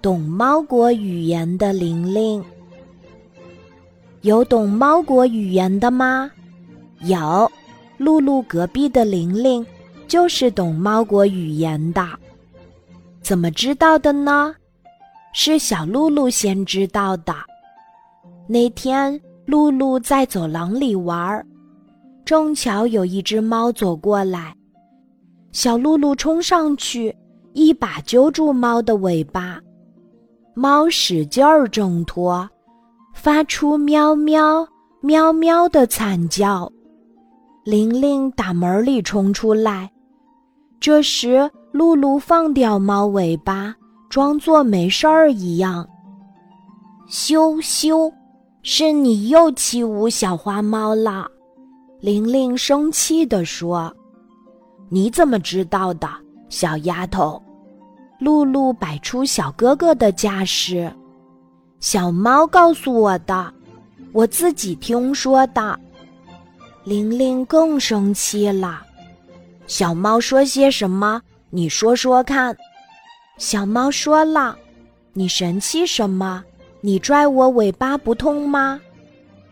懂猫国语言的玲玲。有懂猫国语言的吗？有，露露隔壁的玲玲就是懂猫国语言的。怎么知道的呢？是小露露先知道的。那天，露露在走廊里玩，正巧有一只猫走过来，小露露冲上去，一把揪住猫的尾巴，猫使劲儿挣脱，发出喵喵喵喵的惨叫。玲玲打门里冲出来，这时露露放掉猫尾巴。装作没事儿一样。羞羞，是你又欺侮小花猫了！玲玲生气地说：“你怎么知道的，小丫头？”露露摆出小哥哥的架势：“小猫告诉我的，我自己听说的。”玲玲更生气了：“小猫说些什么？你说说看。”小猫说了：“你神气什么？你拽我尾巴不痛吗？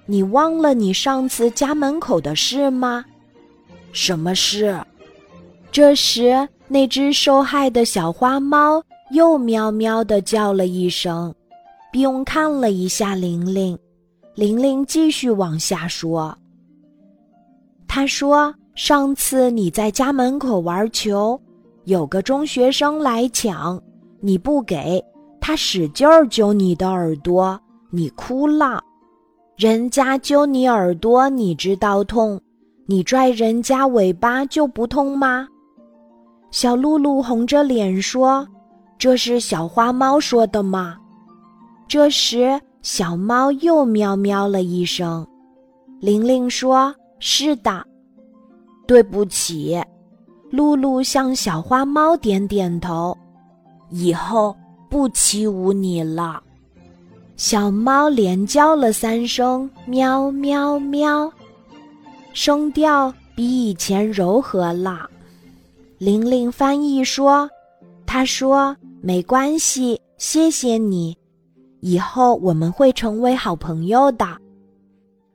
你忘了你上次家门口的事吗？什么事？”这时，那只受害的小花猫又喵喵的叫了一声，并看了一下玲玲。玲玲继续往下说：“他说，上次你在家门口玩球。”有个中学生来抢，你不给他使劲儿揪你的耳朵，你哭了。人家揪你耳朵，你知道痛；你拽人家尾巴就不痛吗？小露露红着脸说：“这是小花猫说的吗？”这时，小猫又喵喵了一声。玲玲说：“是的，对不起。”露露向小花猫点点头，以后不欺侮你了。小猫连叫了三声“喵喵喵”，声调比以前柔和了。玲玲翻译说：“他说没关系，谢谢你，以后我们会成为好朋友的。”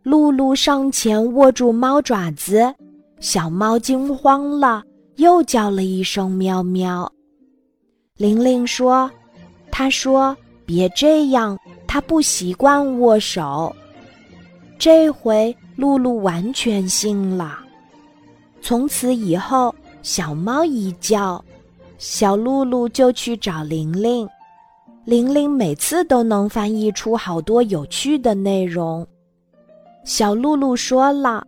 露露上前握住猫爪子，小猫惊慌了。又叫了一声“喵喵”。玲玲说：“他说别这样，他不习惯握手。”这回露露完全信了。从此以后，小猫一叫，小露露就去找玲玲。玲玲每次都能翻译出好多有趣的内容。小露露说了，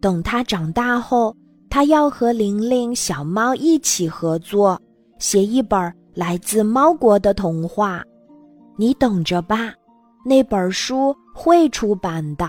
等她长大后。他要和玲玲、小猫一起合作，写一本来自猫国的童话。你等着吧，那本书会出版的。